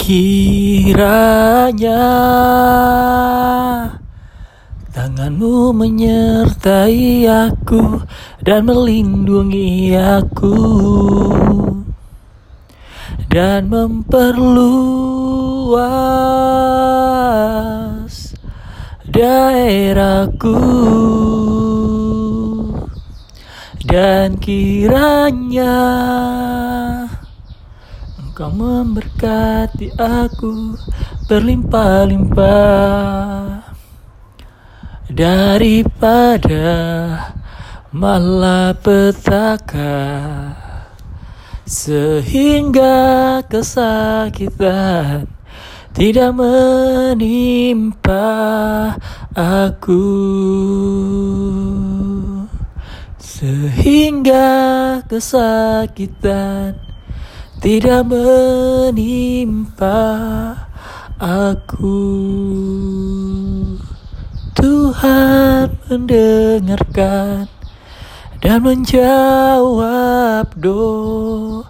Kiranya tanganmu menyertai aku dan melindungi aku dan memperluas daerahku. Dan kiranya Engkau memberkati aku berlimpah-limpah. Daripada malapetaka sehingga kesakitan tidak menimpa aku. Sehingga kesakitan tidak menimpa aku. Tuhan mendengarkan dan menjawab doaku.